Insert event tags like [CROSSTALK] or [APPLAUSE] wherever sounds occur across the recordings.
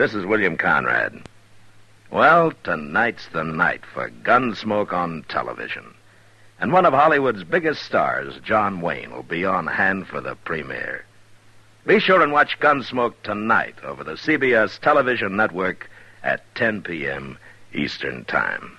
This is William Conrad. Well, tonight's the night for Gunsmoke on television. And one of Hollywood's biggest stars, John Wayne, will be on hand for the premiere. Be sure and watch Gunsmoke tonight over the CBS television network at 10 p.m. Eastern Time.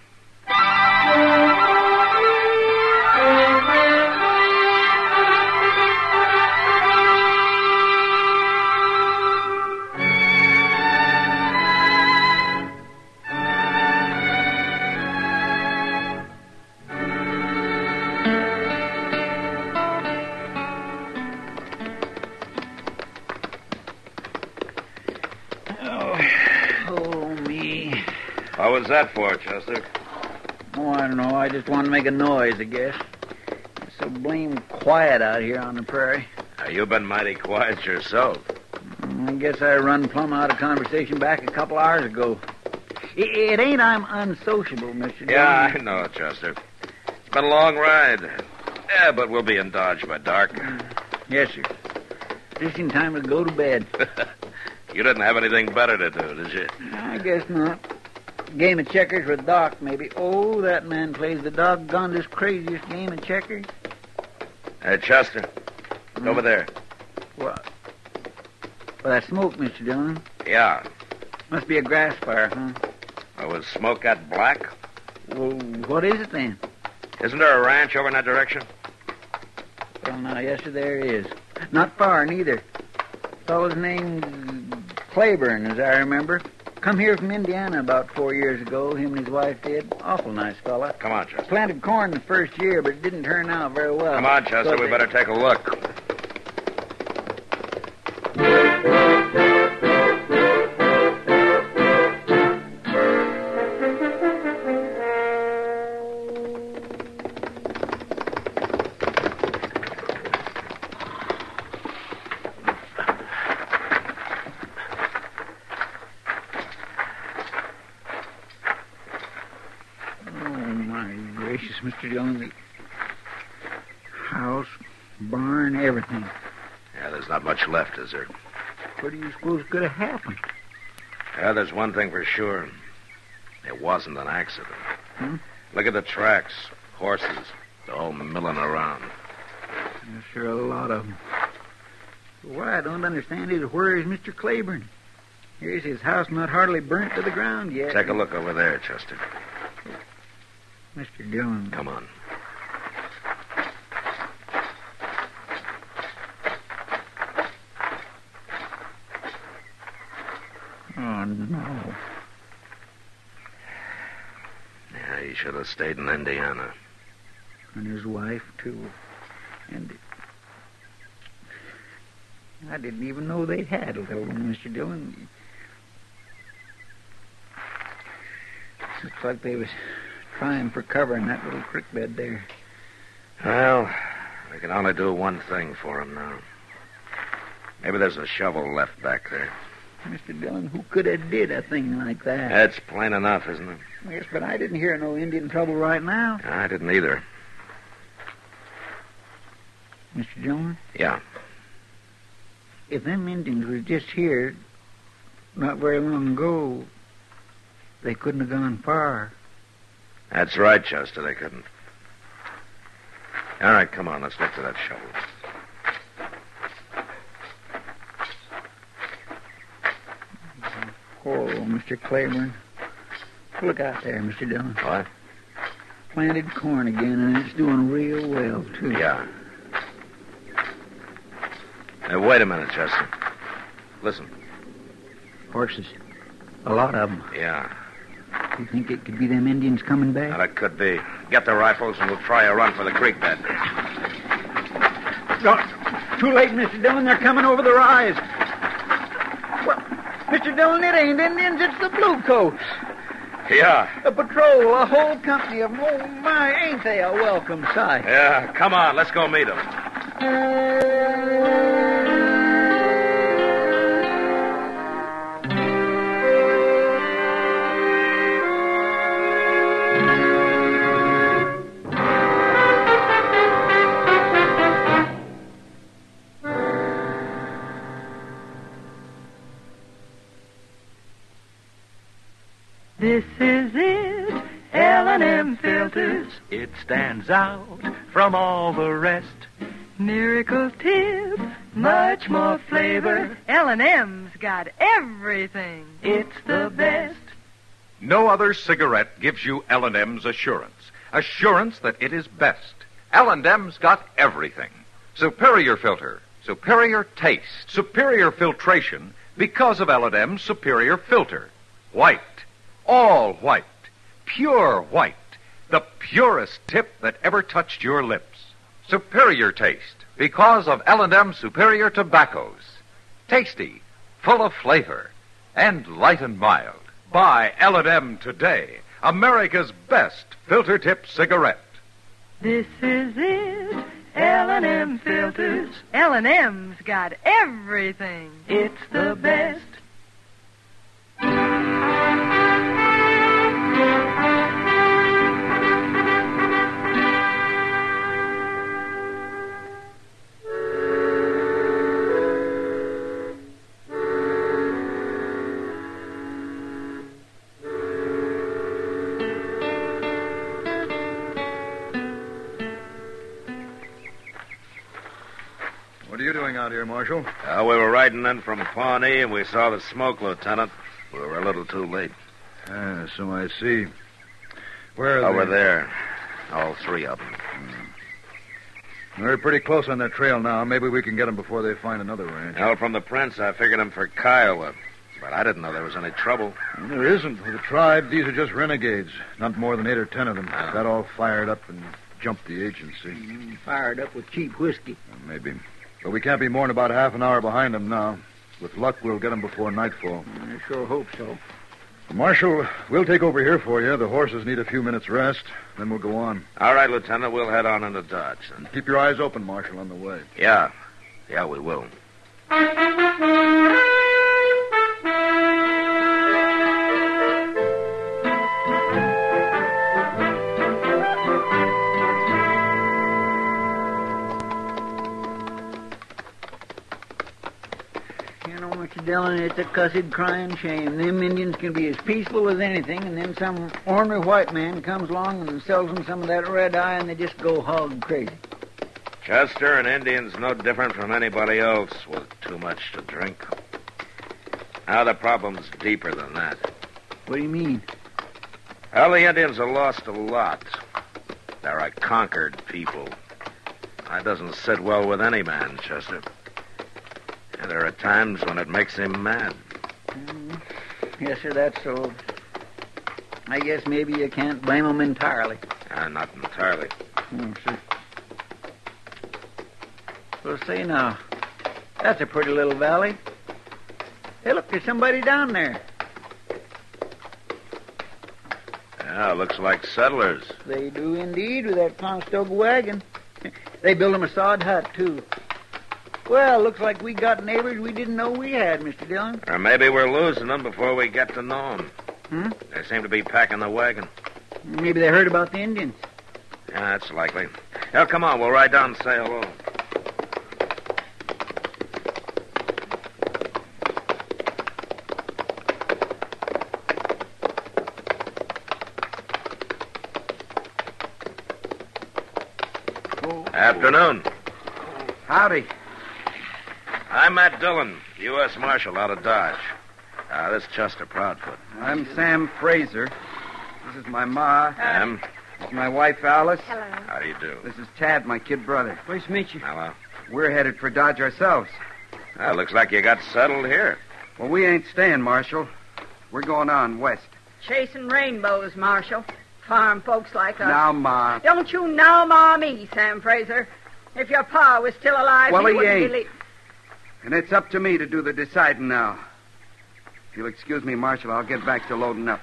That for, Chester? Oh, I don't know. I just wanted to make a noise, I guess. It's so blame quiet out here on the prairie. Now, you've been mighty quiet yourself. Mm, I guess I run plumb out of conversation back a couple hours ago. It, it ain't I'm unsociable, Mr. Yeah, I know, Chester. It's been a long ride. Yeah, but we'll be in Dodge by dark. Yes, sir. Just in time to go to bed. [LAUGHS] you didn't have anything better to do, did you? I guess not. Game of checkers with Doc, maybe. Oh, that man plays the doggonedest, craziest game of checkers. Hey, Chester. Hmm? Over there. What? Well, that smoke, Mr. Dillon. Yeah. Must be a grass fire, huh? Oh, was smoke that black? Well, what is it then? Isn't there a ranch over in that direction? Well, now, yes, sir, there is. Not far, neither. Fellow's named Claiborne, as I remember. Come here from Indiana about four years ago. Him and his wife did. Awful nice fella. Come on, Chester. Planted corn the first year, but it didn't turn out very well. Come on, Chester. So We they- better take a look. Barn, everything. Yeah, there's not much left, is there? What do you suppose could have happened? Yeah, there's one thing for sure. It wasn't an accident. Hmm? Look at the tracks. Horses. They're all milling around. Yes, sir, a lot of them. What I don't understand is where is Mr. Claiborne? Here's his house not hardly burnt to the ground yet. Take a look over there, Chester. Mr. Dillon. Come on. Oh, no. Yeah, he should have stayed in Indiana. And his wife, too. And I didn't even know they had a little one, Mr. Dillon. Looks like they was trying for cover in that little creek bed there. Well, we can only do one thing for him now. Maybe there's a shovel left back there. Mr. Dillon, who could have did a thing like that? That's plain enough, isn't it? Yes, but I didn't hear no Indian trouble right now. I didn't either. Mr. Jones? Yeah. if them Indians was just here not very long ago, they couldn't have gone far. That's right, Chester. They couldn't. All right, come on. Let's look for that shovel. Oh, Mr. Claiborne. Look out there, Mr. Dillon. What? Planted corn again, and it's doing real well, too. Yeah. Hey, wait a minute, Chester. Listen. Horses. A lot of them. Yeah. You think it could be them Indians coming back? Now, that could be. Get the rifles and we'll try a run for the creek bed. No, too late, Mr. Dillon. They're coming over the rise. Well, Mr. Dillon, it ain't Indians. It's the Bluecoats. Yeah. A patrol, a whole company of them. Oh, my, ain't they a welcome sight? Yeah. Come on. Let's go meet them. Stands out from all the rest. miracle tip, much more flavor. L&M's got everything. It's the best. No other cigarette gives you L&M's assurance. Assurance that it is best. L&M's got everything. Superior filter, superior taste, superior filtration because of L&M's superior filter. White, all white, pure white, the purest tip that ever touched your lips. Superior taste because of L&M superior tobaccos. Tasty, full of flavor, and light and mild. Buy L&M today, America's best filter tip cigarette. This is it, L&M filters. L&M's got everything. It's the best. Out here, Marshal? Uh, we were riding in from Pawnee and we saw the smoke, Lieutenant. We were a little too late. Ah, so I see. Where are they? Over they? there. All three of them. We're pretty close on their trail now. Maybe we can get them before they find another ranch. Well, from the prints, I figured them for Kiowa. But I didn't know there was any trouble. There isn't. With the tribe, these are just renegades. Not more than eight or ten of them. Ah. Got all fired up and jumped the agency. Fired up with cheap whiskey. Maybe. But we can't be more than about half an hour behind them now. With luck, we'll get them before nightfall. I sure hope so. Marshal, we'll take over here for you. The horses need a few minutes rest. Then we'll go on. All right, Lieutenant, we'll head on into Dodge. Then. Keep your eyes open, Marshal, on the way. Yeah. Yeah, we will. [LAUGHS] Dillon, it's a cussed crying shame. Them Indians can be as peaceful as anything, and then some ornery white man comes along and sells them some of that red eye, and they just go hog crazy. Chester, an Indian's no different from anybody else with too much to drink. Now, the problem's deeper than that. What do you mean? Well, the Indians have lost a lot. They're a conquered people. That doesn't sit well with any man, Chester. And there are times when it makes him mad. Yes, sir, that's so. I guess maybe you can't blame him entirely. Uh, not entirely. Hmm, sir. Well, say now, that's a pretty little valley. Hey, look, there's somebody down there. Yeah, looks like settlers. They do indeed with that Conestoga wagon. [LAUGHS] They built them a sod hut, too. Well, looks like we got neighbors we didn't know we had, Mr. Dillon. Or maybe we're losing them before we get to know them. Hmm? They seem to be packing the wagon. Maybe they heard about the Indians. Yeah, that's likely. Now, come on, we'll ride down and say hello. Oh, oh. Afternoon. Howdy. I'm Matt Dillon, U.S. Marshal out of Dodge. Uh, this is Chester Proudfoot. I'm Sam Fraser. This is my ma. Sam, This is my wife, Alice. Hello. how do you do? This is Tad, my kid brother. Pleased to meet you. Hello. We're headed for Dodge ourselves. Well, looks like you got settled here. Well, we ain't staying, Marshal. We're going on west. Chasing rainbows, Marshal. Farm folks like us. Now, Ma. Don't you now ma me, Sam Fraser. If your pa was still alive, Well, he, he wouldn't ain't. believe. And it's up to me to do the deciding now. If you'll excuse me, Marshal, I'll get back to loading up.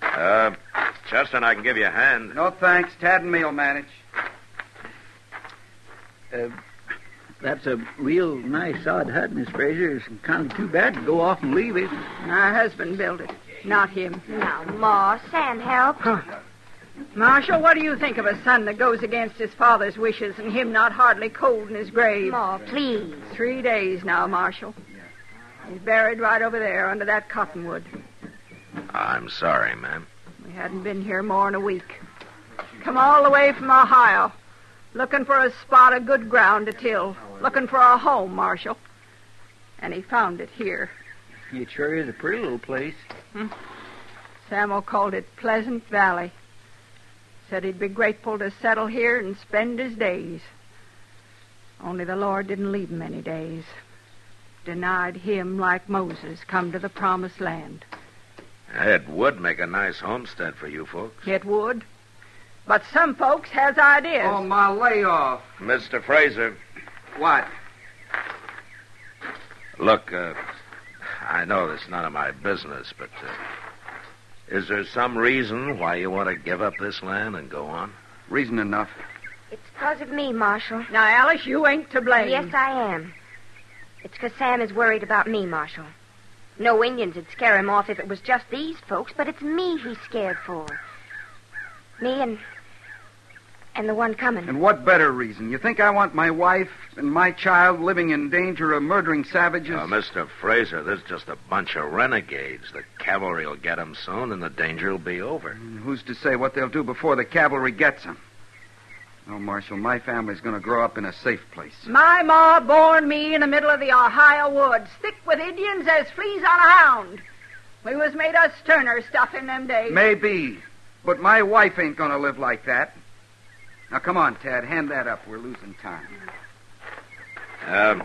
Uh, Chester and I can give you a hand. No thanks. Tad and me'll manage. Uh, that's a real nice odd hut, Miss Fraser. It's kind of too bad to go off and leave it. My husband built it, not him. Now, Ma, Sam, help. Marshal, what do you think of a son that goes against his father's wishes and him not hardly cold in his grave? Ma, please. Three days now, Marshal. He's buried right over there under that cottonwood. I'm sorry, ma'am. We hadn't been here more than a week. Come all the way from Ohio, looking for a spot of good ground to till, looking for a home, Marshal. And he found it here. It sure is a pretty little place. Hmm. Samuel called it Pleasant Valley. Said he'd be grateful to settle here and spend his days. Only the Lord didn't leave him any days. Denied him, like Moses, come to the promised land. It would make a nice homestead for you folks. It would. But some folks has ideas. Oh, my layoff. Mr. Fraser, What? look, uh, I know this is none of my business, but uh, is there some reason why you want to give up this land and go on? Reason enough. It's because of me, Marshal. Now, Alice, you ain't to blame. Yes, I am. It's because Sam is worried about me, Marshal. No Indians would scare him off if it was just these folks, but it's me he's scared for. Me and. And the one coming. And what better reason? You think I want my wife and my child living in danger of murdering savages? Uh, Mr. Fraser, there's just a bunch of renegades. The cavalry will get 'em soon, and the danger will be over. Who's to say what they'll do before the cavalry gets them? No, Marshal, my family's going to grow up in a safe place. My ma born me in the middle of the Ohio woods, thick with Indians as fleas on a hound. We was made of sterner stuff in them days. Maybe, but my wife ain't going to live like that. Now, come on, Tad, hand that up. We're losing time. Um,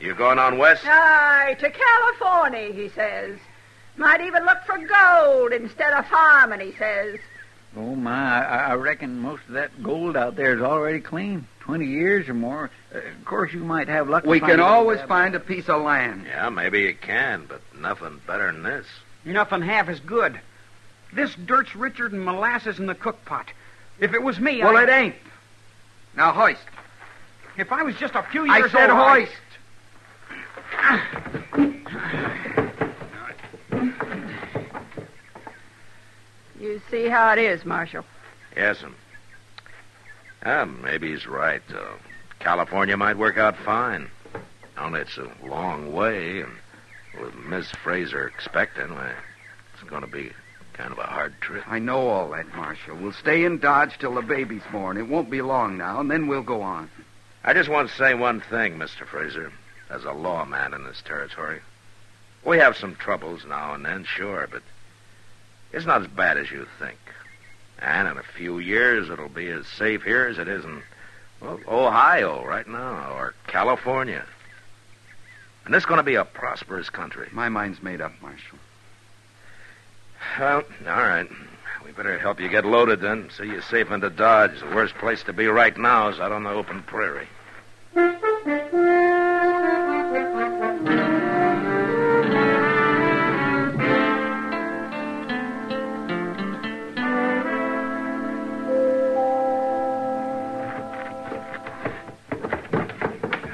you going on west? Aye, to California, he says. Might even look for gold instead of farming, he says. Oh, my. I, I reckon most of that gold out there is already clean. Twenty years or more. Uh, of course, you might have luck. We find can it always that- find a piece of land. Yeah, maybe you can, but nothing better than this. Nothing half as good. This dirt's richer than molasses in the cook pot. If it was me, Well, I... it ain't. Now, hoist. If I was just a few I years said old, I- said hoist. You see how it is, Marshal. Yes'm. Ah, maybe he's right. Uh, California might work out fine. Only it's a long way, and with Miss Fraser expecting, why, it's going to be kind of a hard trip. I know all that, Marshal. We'll stay in Dodge till the baby's born. It won't be long now, and then we'll go on. I just want to say one thing, Mr. Fraser, as a lawman in this territory. We have some troubles now and then, sure, but it's not as bad as you think. And in a few years, it'll be as safe here as it is in well, Ohio right now, or California. And this is going to be a prosperous country. My mind's made up, Marshal. Well, all right. We better help you get loaded then. See you safe into Dodge. The worst place to be right now is out on the open prairie.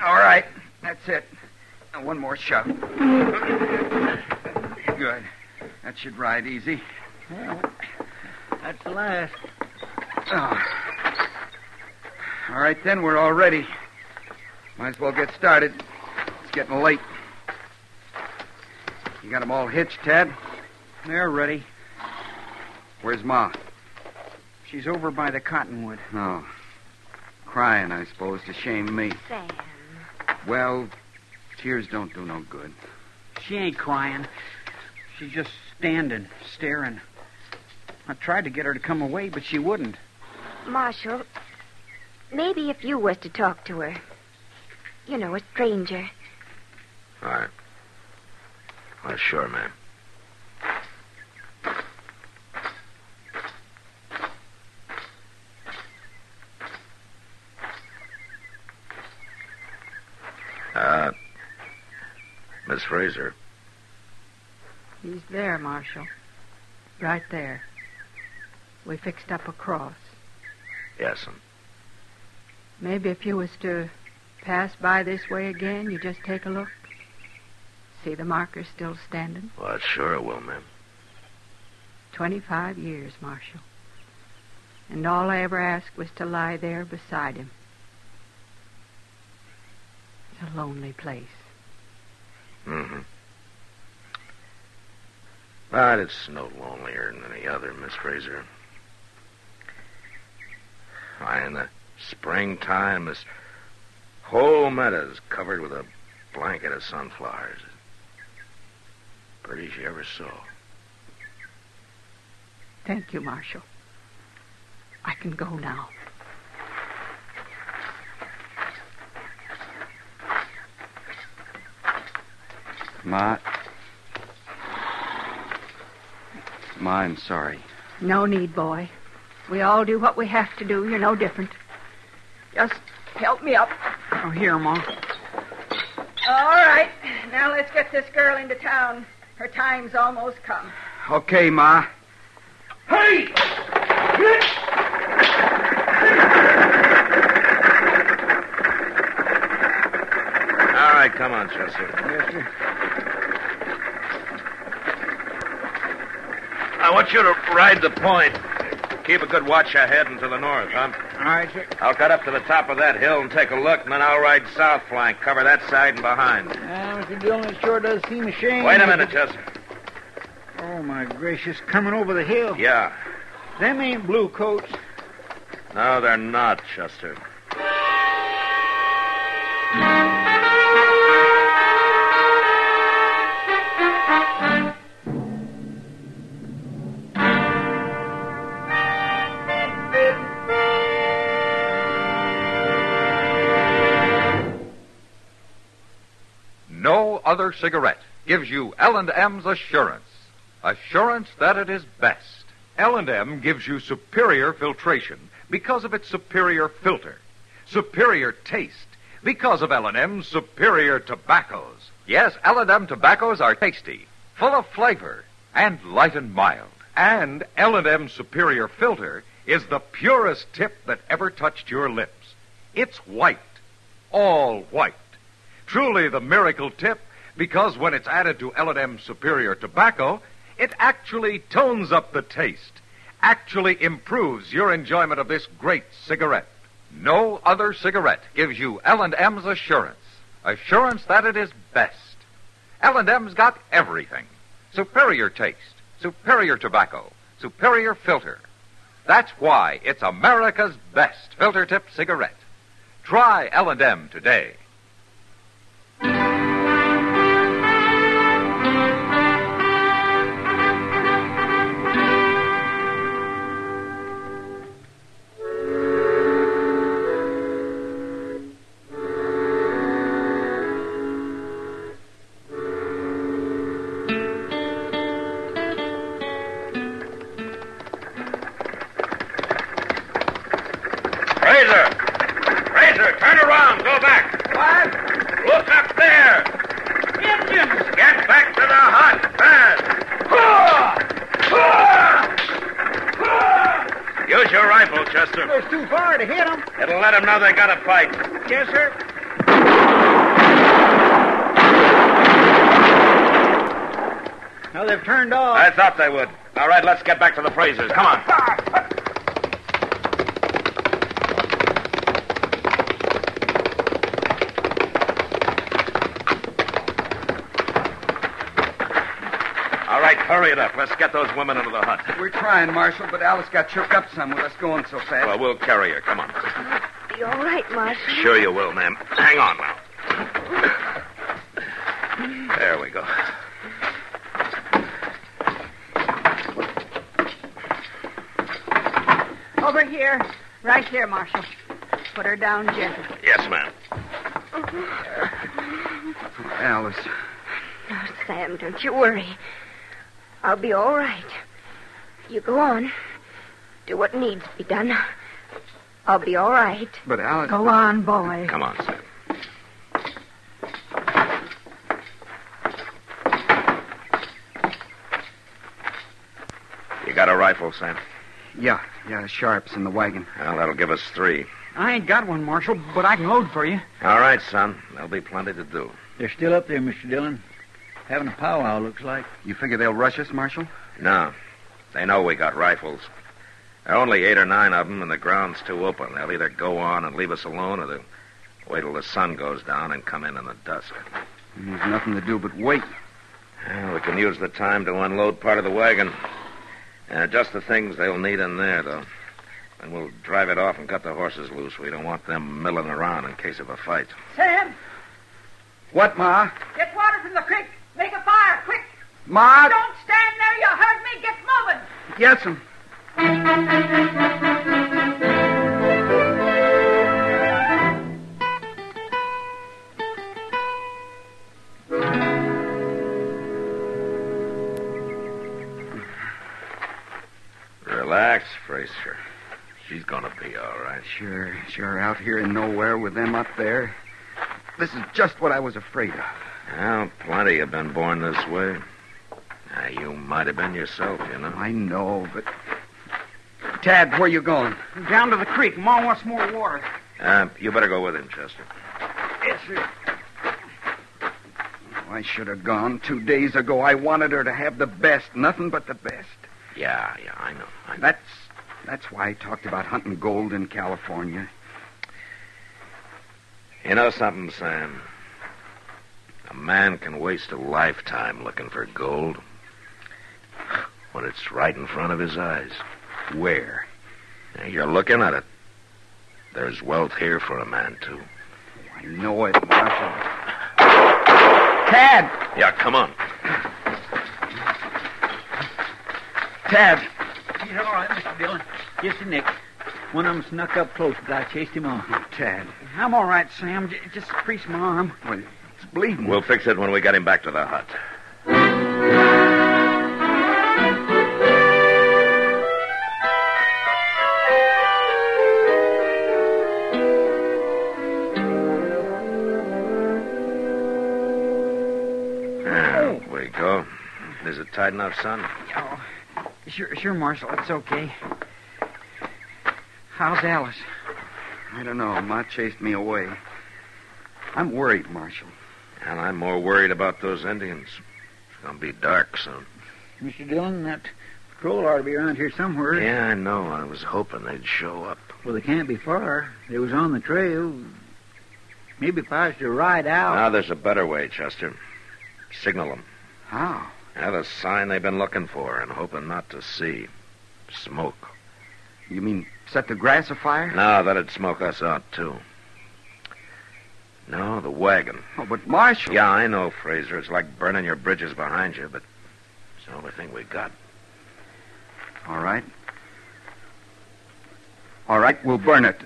All right. That's it. One more shove. Good. That should ride easy. Well. That's the last. Oh. All right, then. We're all ready. Might as well get started. It's getting late. You got 'em all hitched, Tad? They're ready. Where's Ma? She's over by the cottonwood. Oh. crying, I suppose, to shame me. Sam. Well, tears don't do no good. She ain't crying. She's just standing, staring. I tried to get her to come away, but she wouldn't. Marshal, maybe if you was to talk to her. You know, a stranger. All right. Well, sure, ma'am. Uh, Miss Fraser. He's there, Marshal. Right there. We fixed up a cross. Yes'm. Maybe if you was to pass by this way again, you just take a look. See the marker still standing? Well, sure it will, ma'am. Twenty-five years, Marshal. And all I ever asked was to lie there beside him. It's a lonely place. Mm-hmm. But it's no lonelier than any other, Miss Fraser. Why, in the springtime, this whole meadow's covered with a blanket of sunflowers. Pretty you ever saw. Thank you, Marshal. I can go now. Ma. Ma, I'm sorry. No need, boy. We all do what we have to do. You're no different. Just help me up. Oh, here, Ma. All right. Now let's get this girl into town. Her time's almost come. Okay, Ma. Hey! All right, come on, Chester. Yes, sir. Want you to ride the point. Keep a good watch ahead and to the north, huh? All right, sir. I'll cut up to the top of that hill and take a look, and then I'll ride south flank, cover that side and behind. Uh, Mr. Dillon, it sure does seem a shame. Wait a minute, Chester. Oh, my gracious, coming over the hill. Yeah. Them ain't blue coats. No, they're not, Chester. Other cigarette gives you L&M's assurance. Assurance that it is best. L&M gives you superior filtration because of its superior filter. Superior taste because of L&M's superior tobaccos. Yes, L&M tobaccos are tasty, full of flavor, and light and mild. And L&M's superior filter is the purest tip that ever touched your lips. It's white, all white. Truly the miracle tip because when it's added to L&M Superior Tobacco, it actually tones up the taste, actually improves your enjoyment of this great cigarette. No other cigarette gives you L&M's assurance, assurance that it is best. L&M's got everything. Superior taste, superior tobacco, superior filter. That's why it's America's best filter tip cigarette. Try L&M today. Chester. It's too far to hit them. It'll let them know they got a fight. Yes, sir. Now they've turned off. I thought they would. All right, let's get back to the Frasers. Come on. All right, hurry it up. Let's get those women into the hut. We're trying, Marshal, but Alice got shook up some with us going so fast. Well, we'll carry her. Come on. be all right, Marshal. Sure you will, ma'am. Hang on now. There we go. Over here. Right here, Marshal. Put her down gently. Yes, ma'am. Oh, Alice. Oh, Sam, don't you worry. I'll be all right. You go on. Do what needs to be done. I'll be all right. But Alice. Go on, boy. Come on, Sam. You got a rifle, Sam? Yeah, yeah, Sharp's in the wagon. Well, that'll give us three. I ain't got one, Marshal, but I can load for you. All right, son. There'll be plenty to do. They're still up there, Mr. Dillon. Having a powwow, looks like. You figure they'll rush us, Marshal? No. They know we got rifles. There are only eight or nine of them, and the ground's too open. They'll either go on and leave us alone, or they'll wait till the sun goes down and come in in the dusk. There's nothing to do but wait. Well, we can use the time to unload part of the wagon. Uh, just the things they'll need in there, though. And we'll drive it off and cut the horses loose. We don't want them milling around in case of a fight. Sam, What, Ma? get water from the creek. Make a fire, quick. Ma? Don't stand there. You heard me. Get moving. Yes'm. Relax, Fraser. She's gonna be all right. Sure, sure. Out here in nowhere with them up there. This is just what I was afraid of. Well, plenty have been born this way. Now, you might have been yourself, you know. I know, but. Tad, where you going? Down to the creek. Ma wants more water. Uh, you better go with him, Chester. Yes, sir. I should have gone two days ago. I wanted her to have the best, nothing but the best. Yeah, yeah, I know. I know. That's that's why I talked about hunting gold in California. You know something, Sam? A man can waste a lifetime looking for gold when it's right in front of his eyes. Where? Now, You're looking at it. There's wealth here for a man, too. I know it, Marshal. Tad! Yeah, come on. Tad! He's all right, Mr. Dillon. Just a nick. One of them snuck up close, but I chased him off. Tad. I'm all right, Sam. J- just crease my arm. Well, it's bleeding. We'll fix it when we get him back to the hut. There we go. Is it tight enough, son? Oh, sure, sure, Marshal. It's okay. How's Alice? I don't know. Ma chased me away. I'm worried, Marshal. And I'm more worried about those Indians. It's going to be dark soon. Mr. Dillon, that patrol ought to be around here somewhere. Yeah, I know. I was hoping they'd show up. Well, they can't be far. They was on the trail. Maybe if I was to ride out. Now, there's a better way, Chester. Signal them. How? Yeah, the sign they've been looking for and hoping not to see. Smoke. You mean set the grass afire? No, that'd smoke us out, too. No, the wagon. Oh, but Marshal. Yeah, I know, Fraser. It's like burning your bridges behind you, but it's the only thing we got. All right. All right, we'll burn it.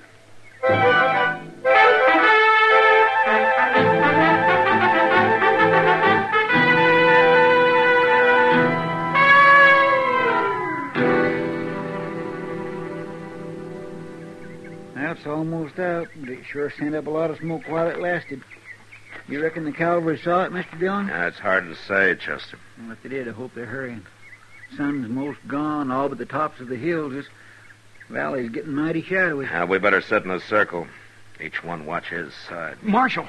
Sure sent up a lot of smoke while it lasted. You reckon the cavalry saw it, Mr. Dillon? Yeah, it's hard to say, Chester. Well, if they did, I hope they're hurrying. Sun's most gone, all but the tops of the hills. This valley's getting mighty shadowy. Uh, we better sit in a circle. Each one watch his side. Marshal,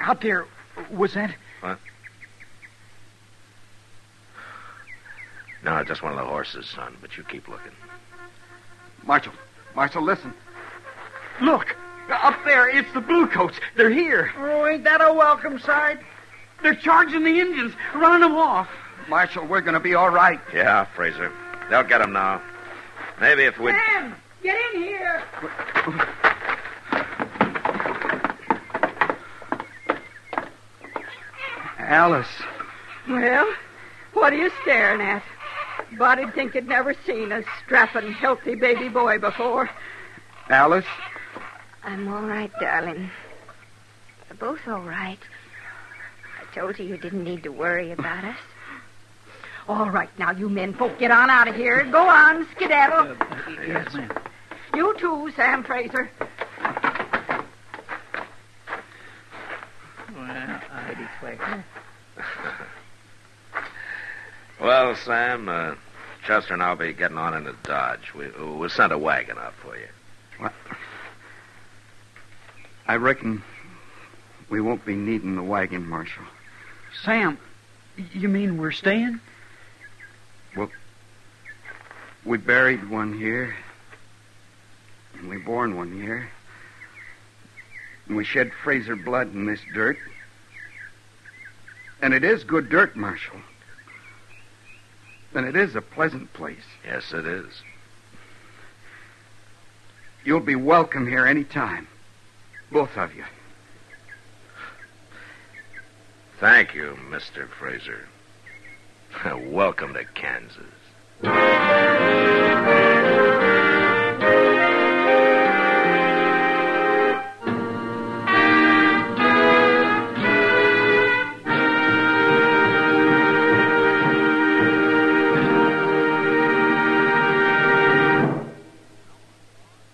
out there, was that? What? No, just one of the horses, son, but you keep looking. Marshal. Marshal, listen. Look, up there, it's the bluecoats. They're here. Oh, ain't that a welcome sight? They're charging the Indians, running them off. Marshal, we're going to be all right. Yeah, Fraser. They'll get them now. Maybe if we. Sam, get in here. Alice. Well, what are you staring at? Body'd think you'd never seen a strapping, healthy baby boy before. Alice, I'm all right, darling. We're both all right. I told you you didn't need to worry about us. All right, now, you men folk, get on out of here. Go on, skedaddle. Yes, ma'am. You too, Sam Fraser. Well, I declare. Well, Sam, uh, Chester and I'll be getting on into Dodge. We, we sent a wagon up for you. What? I reckon we won't be needing the wagon, Marshal. Sam, you mean we're staying? Well, we buried one here, and we born one here. And we shed Fraser blood in this dirt. And it is good dirt, Marshal. And it is a pleasant place. Yes, it is. You'll be welcome here any time. Both of you. Thank you, Mr. Fraser. [LAUGHS] Welcome to Kansas.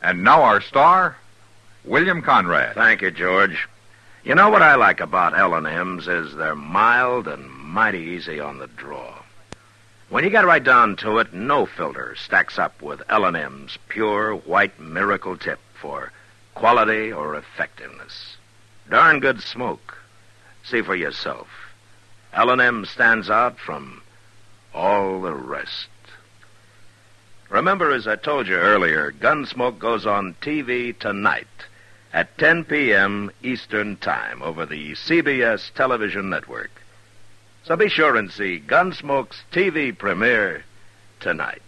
And now our star, William Conrad. Thank you, George. You know what I like about L&M's is they're mild and mighty easy on the draw. When you get right down to it, no filter stacks up with L&M's pure white miracle tip for quality or effectiveness. Darn good smoke. See for yourself. L&M stands out from all the rest. Remember, as I told you earlier, Gunsmoke goes on TV tonight at 10 p.m. Eastern Time over the CBS television network. So be sure and see Gunsmoke's TV premiere tonight.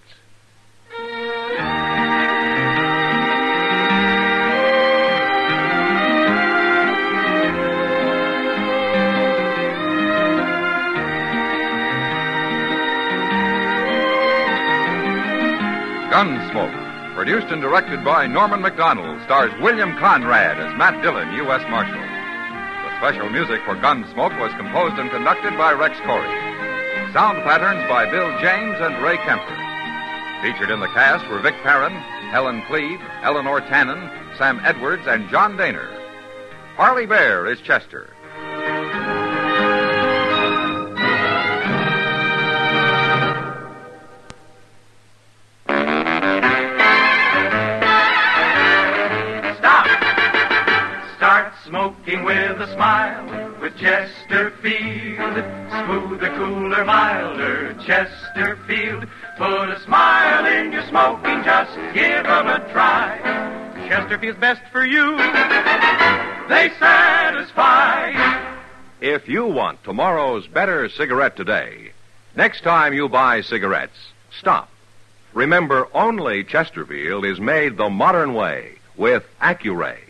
Gunsmoke, produced and directed by Norman Macdonnell, stars William Conrad as Matt Dillon, U.S. Marshal. The special music for Gunsmoke was composed and conducted by Rex Koury. Sound patterns by Bill James and Ray Kemper. Featured in the cast were Vic Perrin, Helen Kleeb, Eleanor Tannen, Sam Edwards, and John Dehner. Parley Baer is Chester. With a smile with Chesterfield. Smoother, cooler, milder Chesterfield. Put a smile in your smoking, just give give 'em a try. Chesterfield's best for you. They satisfy. If you want tomorrow's better cigarette today, next time you buy cigarettes, stop. Remember, only Chesterfield is made the modern way with Accuray.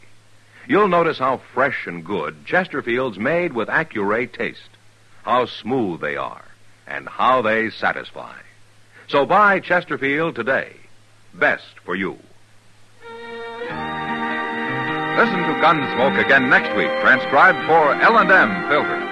You'll notice how fresh and good Chesterfield's made with Accuray taste, how smooth they are, and how they satisfy. So buy Chesterfield today. Best for you. Listen to Gunsmoke again next week, transcribed for L&M Filters.